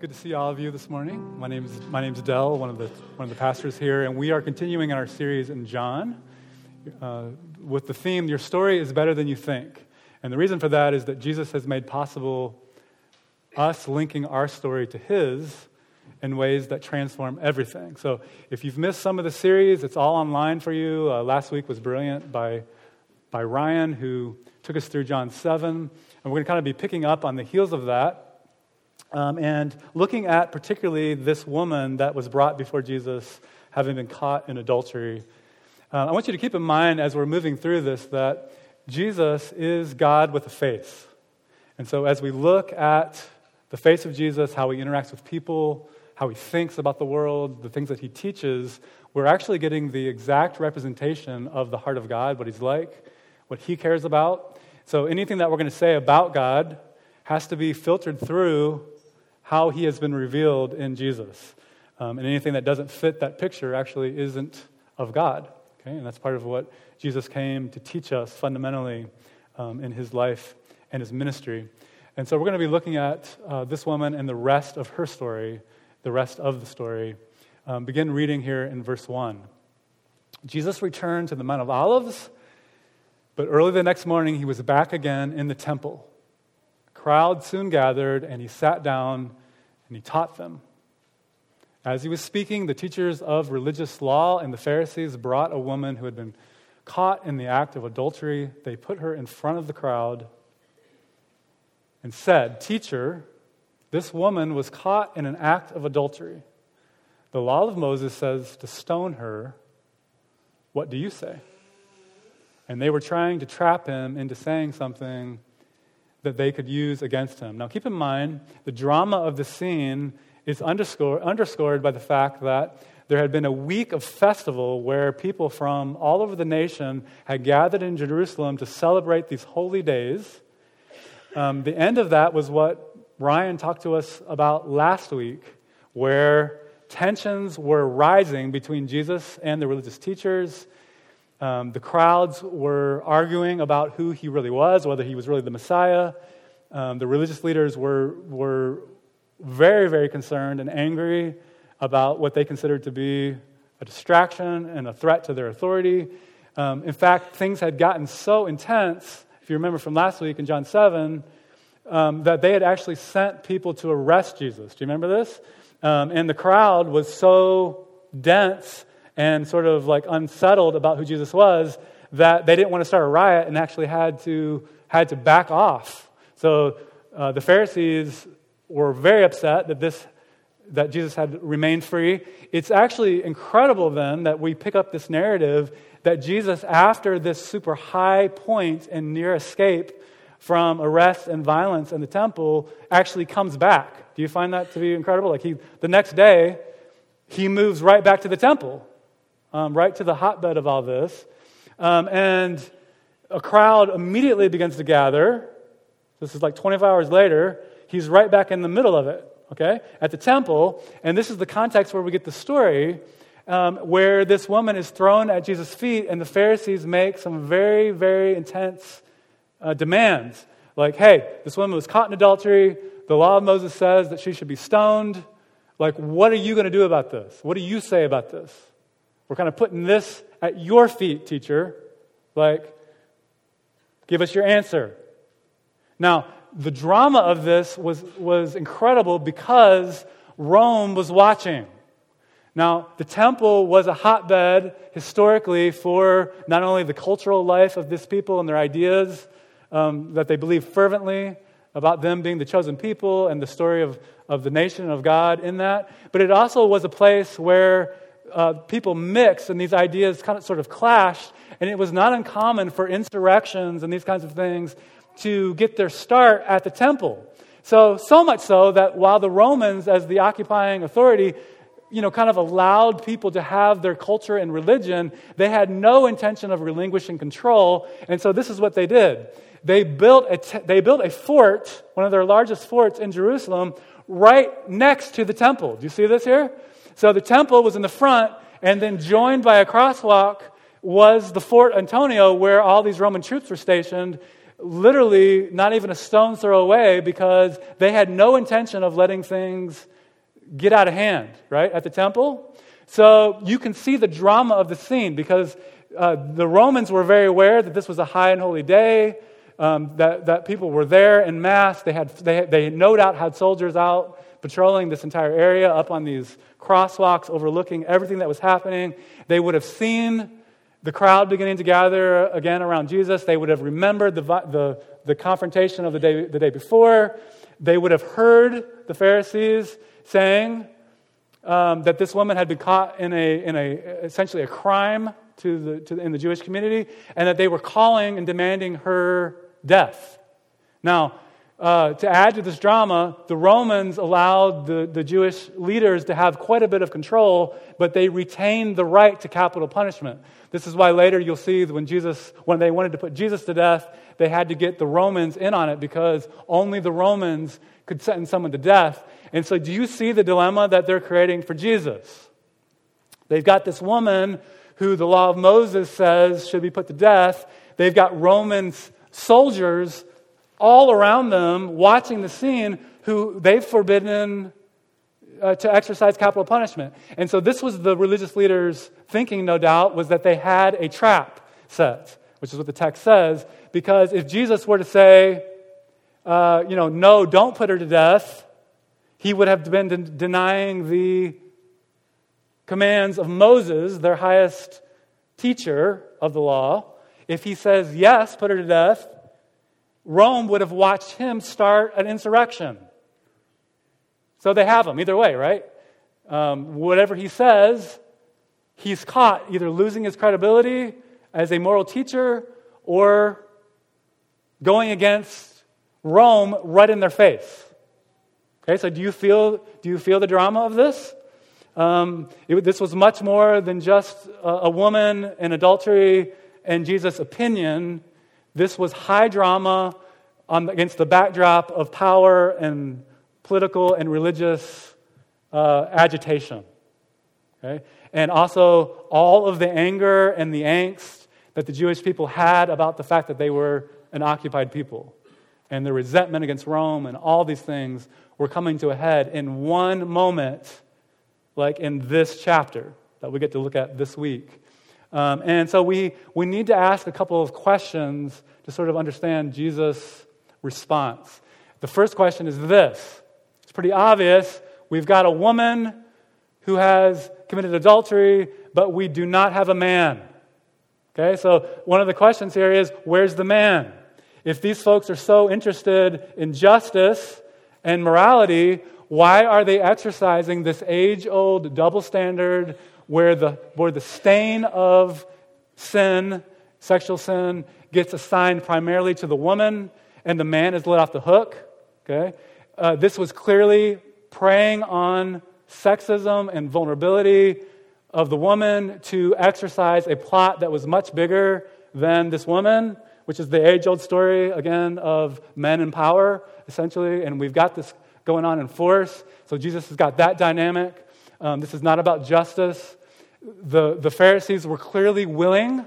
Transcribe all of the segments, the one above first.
good to see all of you this morning. My name is my name's Dell, one of the one of the pastors here, and we are continuing in our series in John uh, with the theme "Your story is better than you think." And the reason for that is that Jesus has made possible us linking our story to His in ways that transform everything. So, if you've missed some of the series, it's all online for you. Uh, last week was brilliant by by Ryan, who took us through John seven, and we're going to kind of be picking up on the heels of that um, and looking at particularly this woman that was brought before Jesus, having been caught in adultery. Uh, I want you to keep in mind as we're moving through this that Jesus is God with a face. And so as we look at the face of Jesus, how he interacts with people, how he thinks about the world, the things that he teaches, we're actually getting the exact representation of the heart of God, what he's like, what he cares about. So anything that we're going to say about God has to be filtered through how he has been revealed in Jesus. Um, and anything that doesn't fit that picture actually isn't of God. Okay? And that's part of what Jesus came to teach us fundamentally um, in his life and his ministry. And so we're going to be looking at uh, this woman and the rest of her story, the rest of the story. Um, begin reading here in verse 1. Jesus returned to the Mount of Olives, but early the next morning he was back again in the temple. A crowd soon gathered, and he sat down and he taught them. As he was speaking, the teachers of religious law and the Pharisees brought a woman who had been caught in the act of adultery. They put her in front of the crowd and said, Teacher, this woman was caught in an act of adultery. The law of Moses says to stone her. What do you say? And they were trying to trap him into saying something that they could use against him. Now, keep in mind, the drama of the scene is underscored, underscored by the fact that there had been a week of festival where people from all over the nation had gathered in Jerusalem to celebrate these holy days. Um, the end of that was what Ryan talked to us about last week, where tensions were rising between Jesus and the religious teachers. Um, the crowds were arguing about who he really was, whether he was really the Messiah. Um, the religious leaders were, were very, very concerned and angry about what they considered to be a distraction and a threat to their authority. Um, in fact, things had gotten so intense, if you remember from last week in John 7, um, that they had actually sent people to arrest Jesus. Do you remember this? Um, and the crowd was so dense and sort of like unsettled about who Jesus was that they didn't want to start a riot and actually had to, had to back off. So uh, the Pharisees were very upset that this that Jesus had remained free. It's actually incredible then that we pick up this narrative that Jesus, after this super high point and near escape from arrest and violence in the temple, actually comes back. Do you find that to be incredible? Like he, the next day, he moves right back to the temple um, right to the hotbed of all this. Um, and a crowd immediately begins to gather. This is like 25 hours later. He's right back in the middle of it, okay, at the temple. And this is the context where we get the story um, where this woman is thrown at Jesus' feet, and the Pharisees make some very, very intense uh, demands. Like, hey, this woman was caught in adultery. The law of Moses says that she should be stoned. Like, what are you going to do about this? What do you say about this? We're kind of putting this at your feet, teacher. Like, give us your answer. Now, the drama of this was, was incredible because Rome was watching. Now, the temple was a hotbed historically for not only the cultural life of this people and their ideas um, that they believed fervently about them being the chosen people and the story of, of the nation of God in that, but it also was a place where uh, people mixed and these ideas kind of sort of clashed, and it was not uncommon for insurrections and these kinds of things to get their start at the temple. So, so much so that while the Romans, as the occupying authority, you know, kind of allowed people to have their culture and religion, they had no intention of relinquishing control. And so this is what they did. They built a, they built a fort, one of their largest forts in Jerusalem, right next to the temple. Do you see this here? So the temple was in the front, and then joined by a crosswalk was the Fort Antonia, where all these Roman troops were stationed literally not even a stone's throw away because they had no intention of letting things get out of hand, right, at the temple. So you can see the drama of the scene because uh, the Romans were very aware that this was a high and holy day, um, that, that people were there in mass. They, had, they, they no doubt had soldiers out patrolling this entire area up on these crosswalks overlooking everything that was happening. They would have seen the crowd beginning to gather again around Jesus. They would have remembered the, the, the confrontation of the day, the day before. They would have heard the Pharisees saying um, that this woman had been caught in, a, in a, essentially a crime to the, to, in the Jewish community and that they were calling and demanding her death. Now, uh, to add to this drama, the Romans allowed the, the Jewish leaders to have quite a bit of control, but they retained the right to capital punishment. This is why later you'll see when Jesus, when they wanted to put Jesus to death, they had to get the Romans in on it because only the Romans could sentence someone to death. And so, do you see the dilemma that they're creating for Jesus? They've got this woman who the law of Moses says should be put to death. They've got Roman soldiers all around them watching the scene who they've forbidden uh, to exercise capital punishment. And so this was the religious leaders' thinking, no doubt, was that they had a trap set, which is what the text says, because if Jesus were to say, uh, you know, no, don't put her to death, he would have been de- denying the commands of Moses, their highest teacher of the law. If he says, yes, put her to death, Rome would have watched him start an insurrection. So they have him either way, right? Um, whatever he says, he's caught either losing his credibility as a moral teacher or going against Rome right in their face. Okay, so do you feel, do you feel the drama of this? Um, it, this was much more than just a, a woman and adultery and Jesus' opinion. This was high drama on, against the backdrop of power and political and religious uh, agitation. Okay? And also all of the anger and the angst that the Jewish people had about the fact that they were an occupied people. And the resentment against Rome and all these things were coming to a head in one moment, like in this chapter that we get to look at this week. Um, and so we, we need to ask a couple of questions to sort of understand Jesus' response. The first question is this it's pretty obvious. We've got a woman who has committed adultery, but we do not have a man. Okay, so one of the questions here is where's the man? If these folks are so interested in justice and morality, why are they exercising this age old double standard where the, where the stain of sin, sexual sin, gets assigned primarily to the woman and the man is let off the hook? Okay? Uh, this was clearly preying on sexism and vulnerability of the woman to exercise a plot that was much bigger than this woman, which is the age old story, again, of men in power, essentially. And we've got this going on in force. So Jesus has got that dynamic. Um, this is not about justice. The, the Pharisees were clearly willing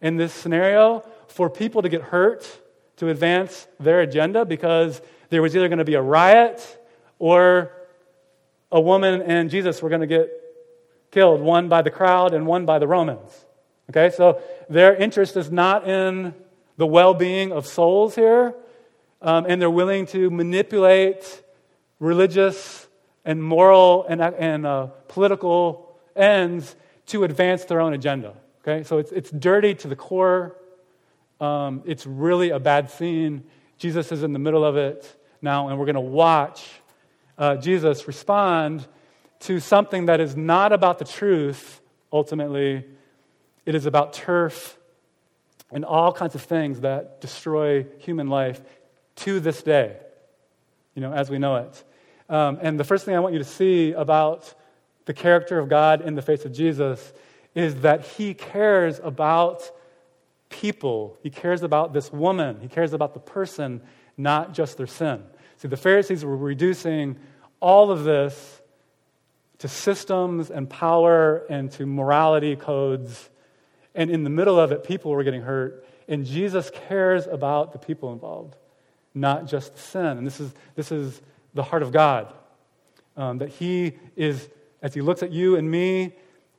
in this scenario for people to get hurt to advance their agenda because there was either going to be a riot or a woman and Jesus were going to get killed, one by the crowd and one by the Romans. Okay, so their interest is not in the well being of souls here, um, and they're willing to manipulate religious and moral and, and uh, political ends to advance their own agenda. Okay, so it's, it's dirty to the core. Um, it's really a bad scene. Jesus is in the middle of it now, and we're going to watch uh, Jesus respond to something that is not about the truth, ultimately. It is about turf and all kinds of things that destroy human life to this day, you know, as we know it. Um, and the first thing I want you to see about the character of God in the face of Jesus is that he cares about people. He cares about this woman. He cares about the person, not just their sin. See, the Pharisees were reducing all of this to systems and power and to morality codes. And in the middle of it, people were getting hurt. And Jesus cares about the people involved, not just the sin. And this is, this is the heart of God. Um, that He is, as He looks at you and me,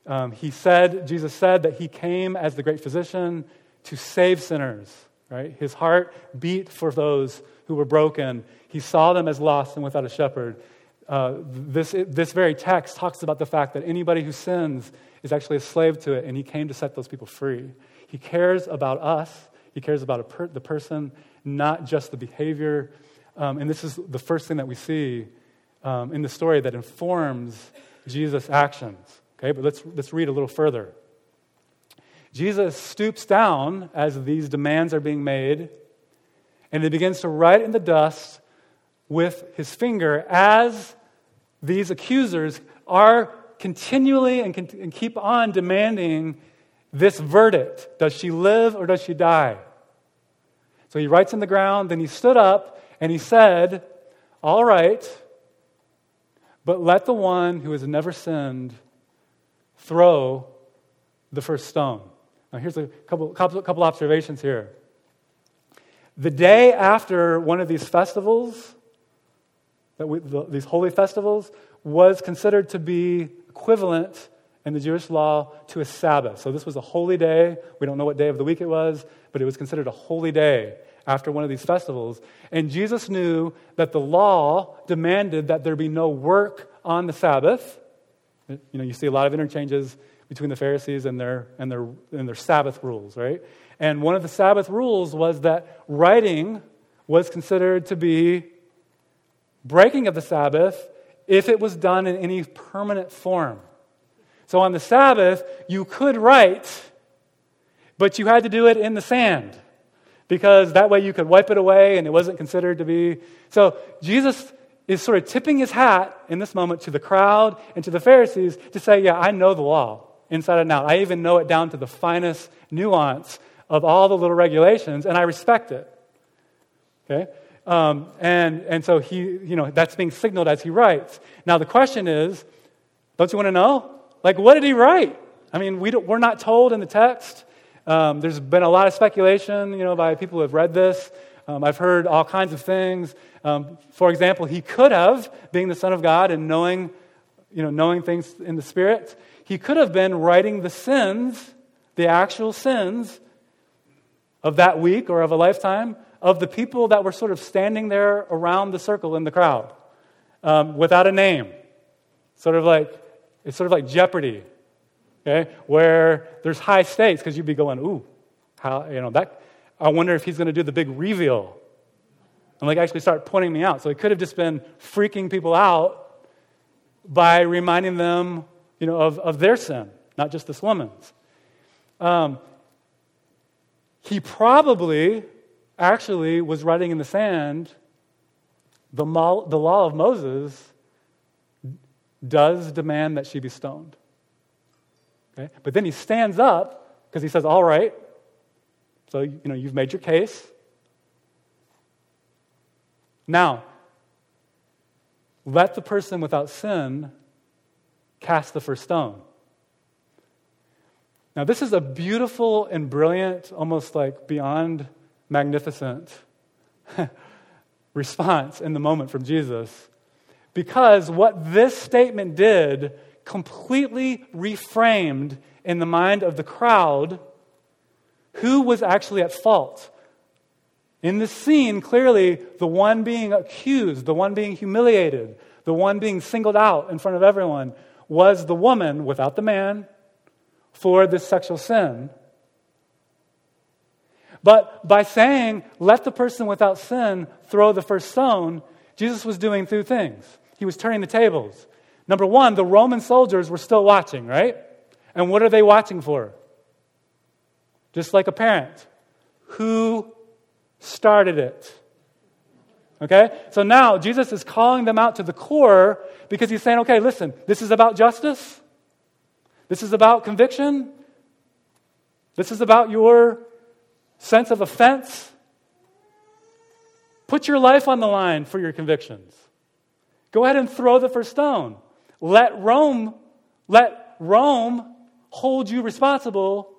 um, He said, Jesus said that He came as the great physician to save sinners, right? His heart beat for those who were broken. He saw them as lost and without a shepherd. Uh, this, this very text talks about the fact that anybody who sins is actually a slave to it, and he came to set those people free. He cares about us, he cares about per- the person, not just the behavior. Um, and this is the first thing that we see um, in the story that informs Jesus' actions. Okay, but let's, let's read a little further. Jesus stoops down as these demands are being made, and he begins to write in the dust with his finger as these accusers are continually and, and keep on demanding this verdict Does she live or does she die? So he writes in the ground, then he stood up and he said, All right, but let the one who has never sinned throw the first stone. Now, here's a couple, couple, observations here. The day after one of these festivals, that we, the, these holy festivals, was considered to be equivalent in the Jewish law to a Sabbath. So this was a holy day. We don't know what day of the week it was, but it was considered a holy day after one of these festivals. And Jesus knew that the law demanded that there be no work on the Sabbath. You know, you see a lot of interchanges between the Pharisees and their, and their, and their Sabbath rules, right? And one of the Sabbath rules was that writing was considered to be breaking of the Sabbath if it was done in any permanent form. So on the Sabbath, you could write, but you had to do it in the sand because that way you could wipe it away and it wasn't considered to be. So Jesus is sort of tipping his hat in this moment to the crowd and to the Pharisees to say, Yeah, I know the law inside and out. I even know it down to the finest nuance of all the little regulations, and I respect it. Okay? Um, and, and so he, you know, that's being signaled as he writes. Now the question is, don't you want to know? Like, what did he write? I mean, we we're not told in the text. Um, there's been a lot of speculation, you know, by people who have read this. Um, I've heard all kinds of things. Um, for example, he could have, being the Son of God and knowing, you know, knowing things in the Spirit, he could have been writing the sins, the actual sins of that week or of a lifetime of the people that were sort of standing there around the circle in the crowd um, without a name. Sort of like, it's sort of like Jeopardy, okay, where there's high stakes because you'd be going, ooh, how, you know, that, I wonder if he's going to do the big reveal and like actually start pointing me out. So he could have just been freaking people out by reminding them you know, of, of their sin, not just this woman's. Um, he probably actually was writing in the sand the, mo- the law of Moses does demand that she be stoned. Okay? But then he stands up because he says, All right, so you know, you've made your case. Now, let the person without sin cast the first stone. Now, this is a beautiful and brilliant, almost like beyond magnificent response in the moment from Jesus. Because what this statement did completely reframed in the mind of the crowd who was actually at fault. In this scene, clearly, the one being accused, the one being humiliated, the one being singled out in front of everyone was the woman without the man for this sexual sin. But by saying, let the person without sin throw the first stone, Jesus was doing two things. He was turning the tables. Number one, the Roman soldiers were still watching, right? And what are they watching for? Just like a parent. Who started it? Okay? So now Jesus is calling them out to the core because he's saying, okay, listen, this is about justice. This is about conviction. This is about your sense of offense. Put your life on the line for your convictions. Go ahead and throw the first stone. Let Rome, let Rome hold you responsible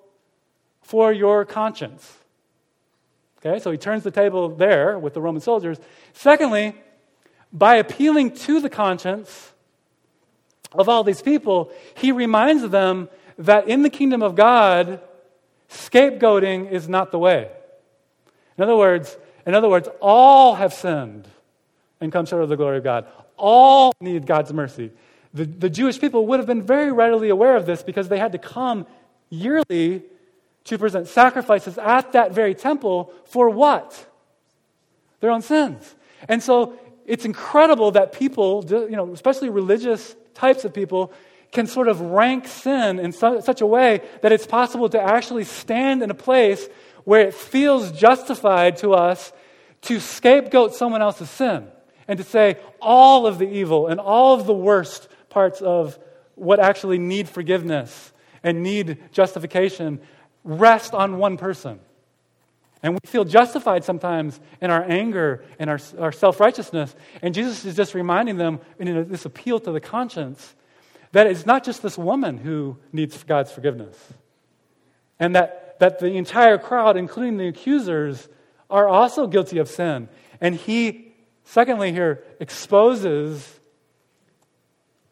for your conscience. Okay, so he turns the table there with the Roman soldiers. Secondly, by appealing to the conscience of all these people, he reminds them that in the kingdom of God, scapegoating is not the way. In other words, in other words, all have sinned and come short of the glory of God. All need God's mercy. The, the Jewish people would have been very readily aware of this because they had to come yearly to present sacrifices at that very temple for what? Their own sins. And so it's incredible that people, you know, especially religious types of people, can sort of rank sin in su- such a way that it's possible to actually stand in a place where it feels justified to us to scapegoat someone else's sin and to say all of the evil and all of the worst parts of what actually need forgiveness and need justification rest on one person. And we feel justified sometimes in our anger and our, our self righteousness. And Jesus is just reminding them in this appeal to the conscience that it's not just this woman who needs God's forgiveness. And that, that the entire crowd, including the accusers, are also guilty of sin. And he, secondly, here exposes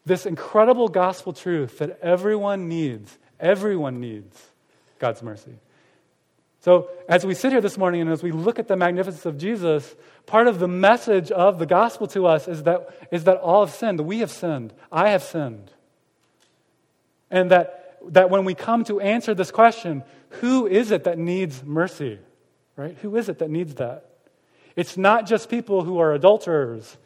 this incredible gospel truth that everyone needs, everyone needs God's mercy. So, as we sit here this morning and as we look at the magnificence of Jesus, part of the message of the gospel to us is that, is that all have sinned. That we have sinned. I have sinned. And that, that when we come to answer this question, who is it that needs mercy? Right? Who is it that needs that? It's not just people who are adulterers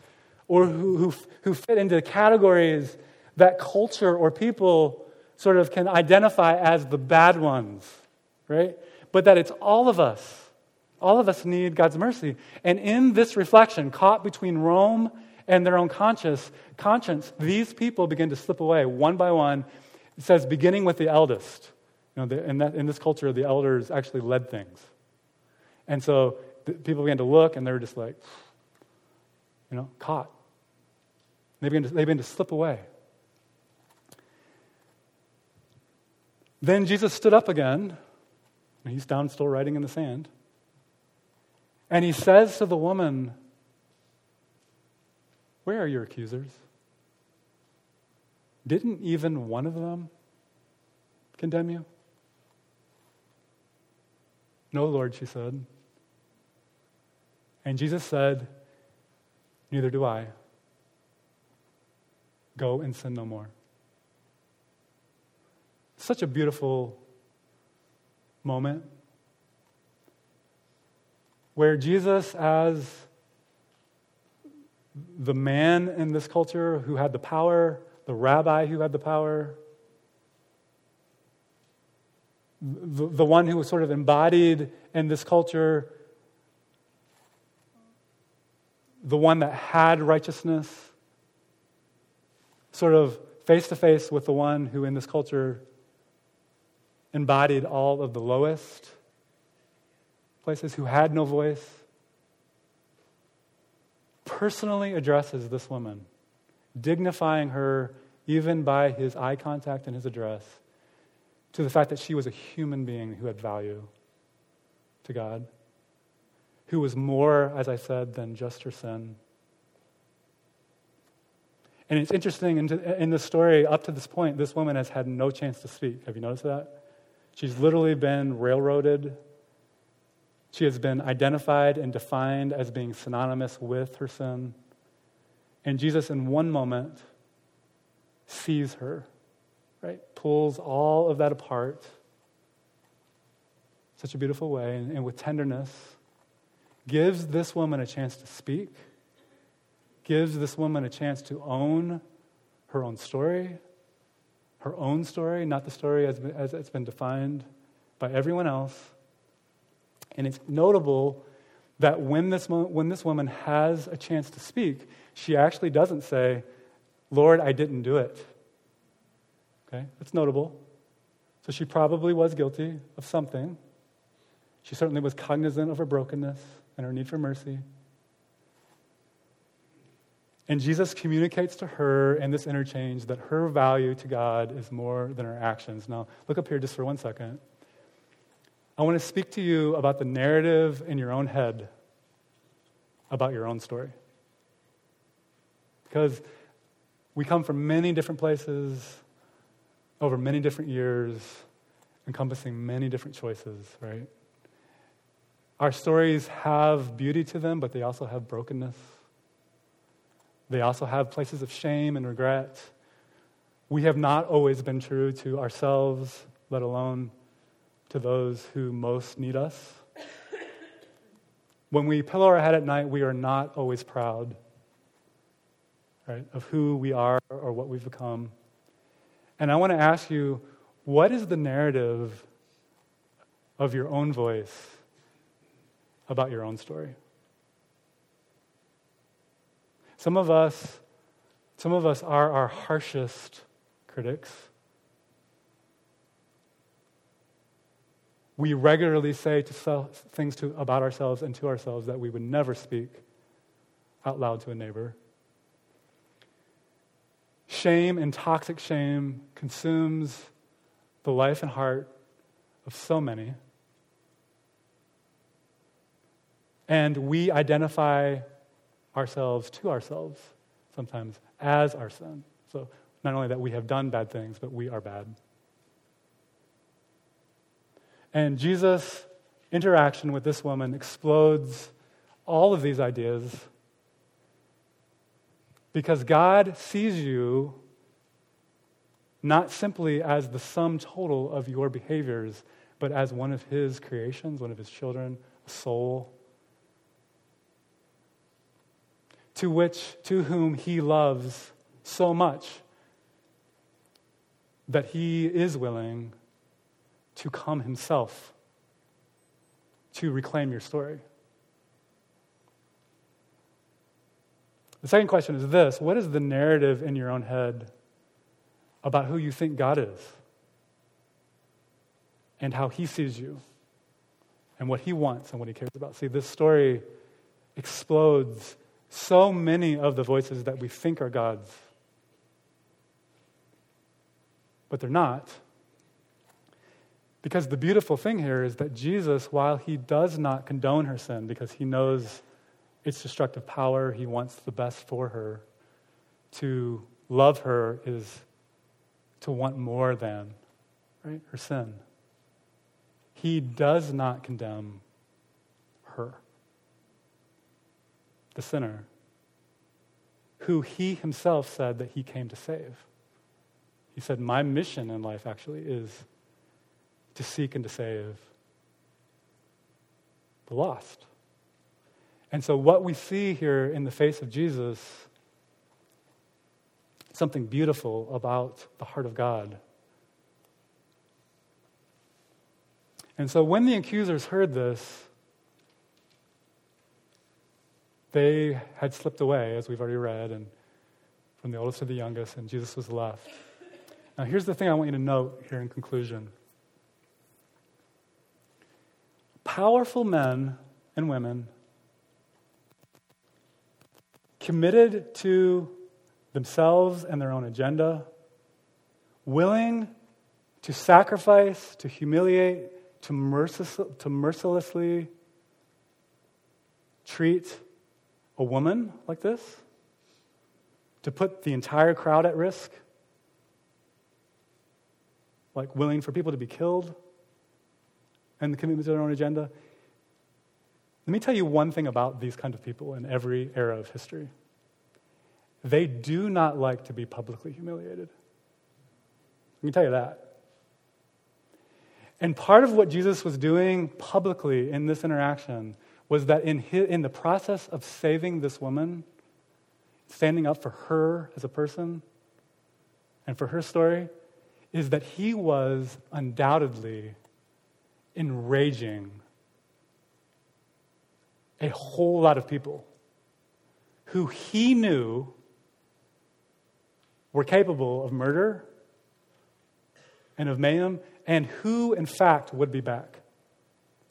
or who, who, who fit into categories that culture or people sort of can identify as the bad ones, right? but that it's all of us. All of us need God's mercy. And in this reflection, caught between Rome and their own conscience, conscience, these people begin to slip away one by one. It says, beginning with the eldest. You know, in, that, in this culture, the elders actually led things. And so people began to look, and they were just like, you know, caught. They began to, they began to slip away. Then Jesus stood up again and he's down still writing in the sand. And he says to the woman, Where are your accusers? Didn't even one of them condemn you? No, Lord, she said. And Jesus said, Neither do I. Go and sin no more. Such a beautiful moment where Jesus, as the man in this culture who had the power, the rabbi who had the power, the, the one who was sort of embodied in this culture, the one that had righteousness, sort of face to face with the one who in this culture embodied all of the lowest places, who had no voice, personally addresses this woman, dignifying her even by his eye contact and his address to the fact that she was a human being who had value to God, who was more, as I said, than just her sin. And it's interesting, in, the story, up to this point, this woman has had no chance to speak. Have you noticed that? She's literally been railroaded. She has been identified and defined as being synonymous with her sin. And Jesus, in one moment, sees her, right? Pulls all of that apart. Such a beautiful way, and with tenderness, gives this woman a chance to speak, gives this woman a chance to own her own story, her own story, not the story as, as it's been defined by everyone else. And it's notable that when this, when this woman has a chance to speak, she actually doesn't say, Lord, I didn't do it. Okay? That's notable. So she probably was guilty of something. She certainly was cognizant of her brokenness and her need for mercy. And Jesus communicates to her in this interchange that her value to God is more than her actions. Now, look up here just for one second. I want to speak to you about the narrative in your own head about your own story. Because we come from many different places over many different years, encompassing many different choices, right? Our stories have beauty to them, but they also have brokenness. They also have places of shame and regret. We have not always been true to ourselves, let alone to those who most need us. When we pillow our head at night, we are not always proud right, of who we are or what we've become. And I want to ask you what is the narrative of your own voice about your own story? Some of us, some of us are our harshest critics. We regularly say to things to, about ourselves and to ourselves that we would never speak out loud to a neighbor. Shame and toxic shame consumes the life and heart of so many. And we identify ourselves to ourselves sometimes as our sin. So, not only that we have done bad things, but we are bad. And Jesus' interaction with this woman explodes all of these ideas because God sees you not simply as the sum total of your behaviors, but as one of His creations, one of His children, a soul, to which, to whom He loves so much that He is willing to come Himself to reclaim your story. The second question is this What is the narrative in your own head about who you think God is and how He sees you and what He wants and what He cares about? See, this story explodes so many of the voices that we think are God's, but they're not. Because the beautiful thing here is that Jesus, while he does not condone her sin because he knows its destructive power. He wants the best for her. To love her is to want more than right, her sin. He does not condemn her, the sinner, who he himself said that he came to save. He said, My mission in life actually is to seek and to save the lost. And so, what we see here in the face of Jesus, something beautiful about the heart of God. And so, when the accusers heard this, they had slipped away, as we've already read, and from the oldest to the youngest, and Jesus was left. Now, here's the thing I want you to note here in conclusion powerful men and women committed to themselves and their own agenda, willing to sacrifice, to humiliate, to, mercil- to mercilessly treat a woman like this, to put the entire crowd at risk, like willing for people to be killed, and the commitment to their own agenda. Let me tell you one thing about these kind of people in every era of history. They do not like to be publicly humiliated. Let me tell you that. And part of what Jesus was doing publicly in this interaction was that in, his, in the process of saving this woman, standing up for her as a person and for her story, is that he was undoubtedly enraging a whole lot of people who he knew were capable of murder and of mayhem, and who, in fact, would be back.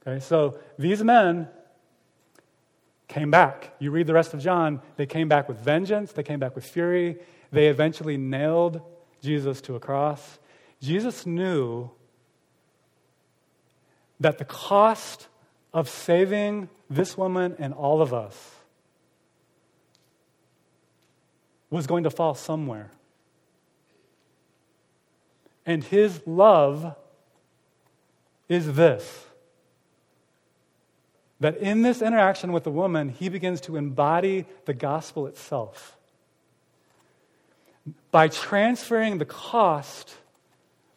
Okay, so these men came back. You read the rest of John, they came back with vengeance, they came back with fury. They eventually nailed Jesus to a cross. Jesus knew that the cost of saving this woman and all of us was going to fall somewhere. And his love is this that in this interaction with the woman, he begins to embody the gospel itself. By transferring the cost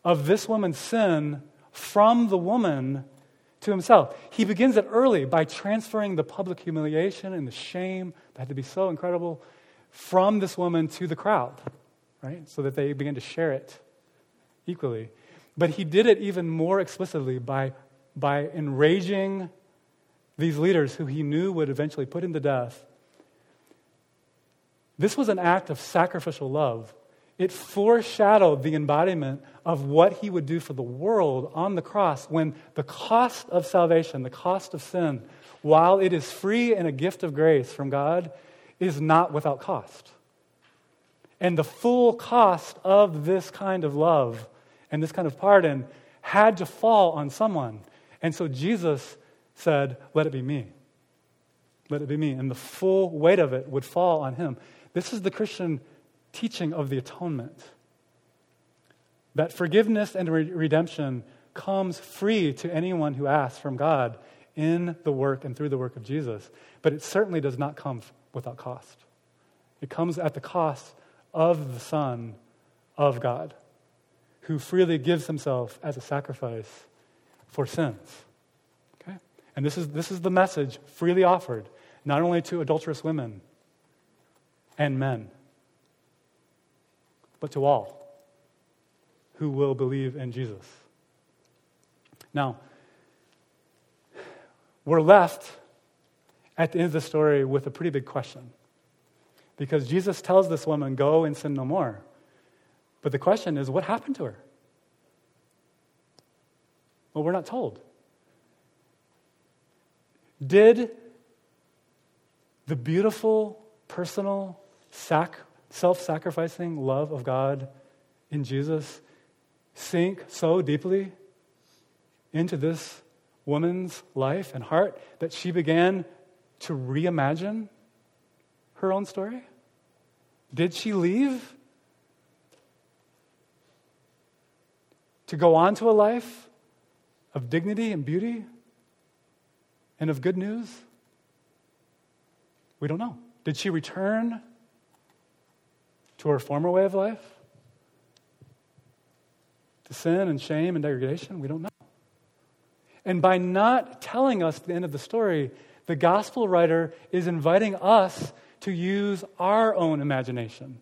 of this woman's sin from the woman to himself. He begins it early by transferring the public humiliation and the shame that had to be so incredible from this woman to the crowd, right? So that they begin to share it equally. But he did it even more explicitly by, by enraging these leaders who he knew would eventually put him to death. This was an act of sacrificial love. It foreshadowed the embodiment of what he would do for the world on the cross when the cost of salvation, the cost of sin, while it is free and a gift of grace from God, is not without cost. And the full cost of this kind of love and this kind of pardon had to fall on someone. And so Jesus said, Let it be me. Let it be me. And the full weight of it would fall on him. This is the Christian teaching of the atonement that forgiveness and re- redemption comes free to anyone who asks from God in the work and through the work of Jesus. But it certainly does not come without cost. It comes at the cost of the Son of God who freely gives himself as a sacrifice for sins. And this is, this is the message freely offered, not only to adulterous women and men, but to all who will believe in Jesus. Now, we're left at the end of the story with a pretty big question. Because Jesus tells this woman, Go and sin no more. But the question is, what happened to her? Well, we're not told. Did the beautiful, personal, sac- self sacrificing love of God in Jesus sink so deeply into this woman's life and heart that she began to reimagine her own story? Did she leave to go on to a life of dignity and beauty and of good news? We don't know. Did she return to her former way of life? To sin and shame and degradation? We don't know. And by not telling us the end of the story, the gospel writer is inviting us to use our own imagination,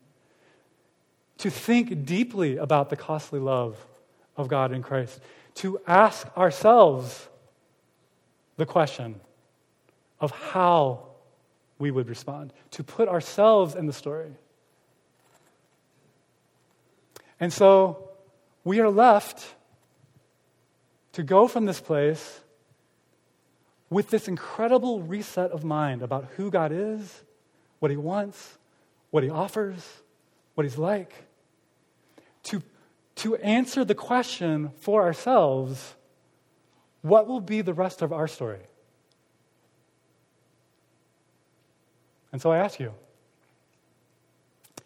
to think deeply about the costly love of God in Christ, to ask ourselves the question of how we would respond, to put ourselves in the story. And so we are left to go from this place with this incredible reset of mind about who God is, what He wants, what He offers, what He's like, to to answer the question for ourselves what will be the rest of our story? And so I ask you,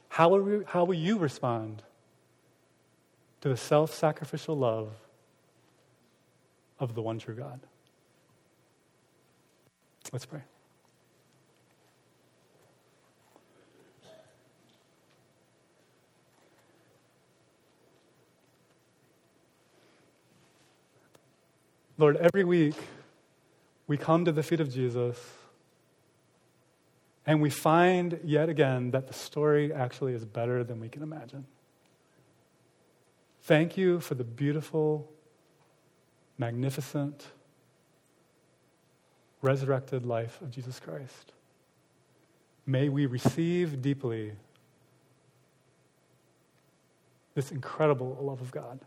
how will, we, how will you respond to the self sacrificial love of the one true God? Let's pray. Lord, every week we come to the feet of Jesus and we find yet again that the story actually is better than we can imagine. Thank you for the beautiful, magnificent, resurrected life of Jesus Christ. May we receive deeply this incredible love of God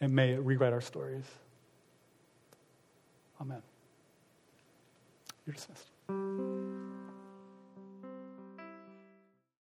and may it rewrite our stories. Amen. You're dismissed.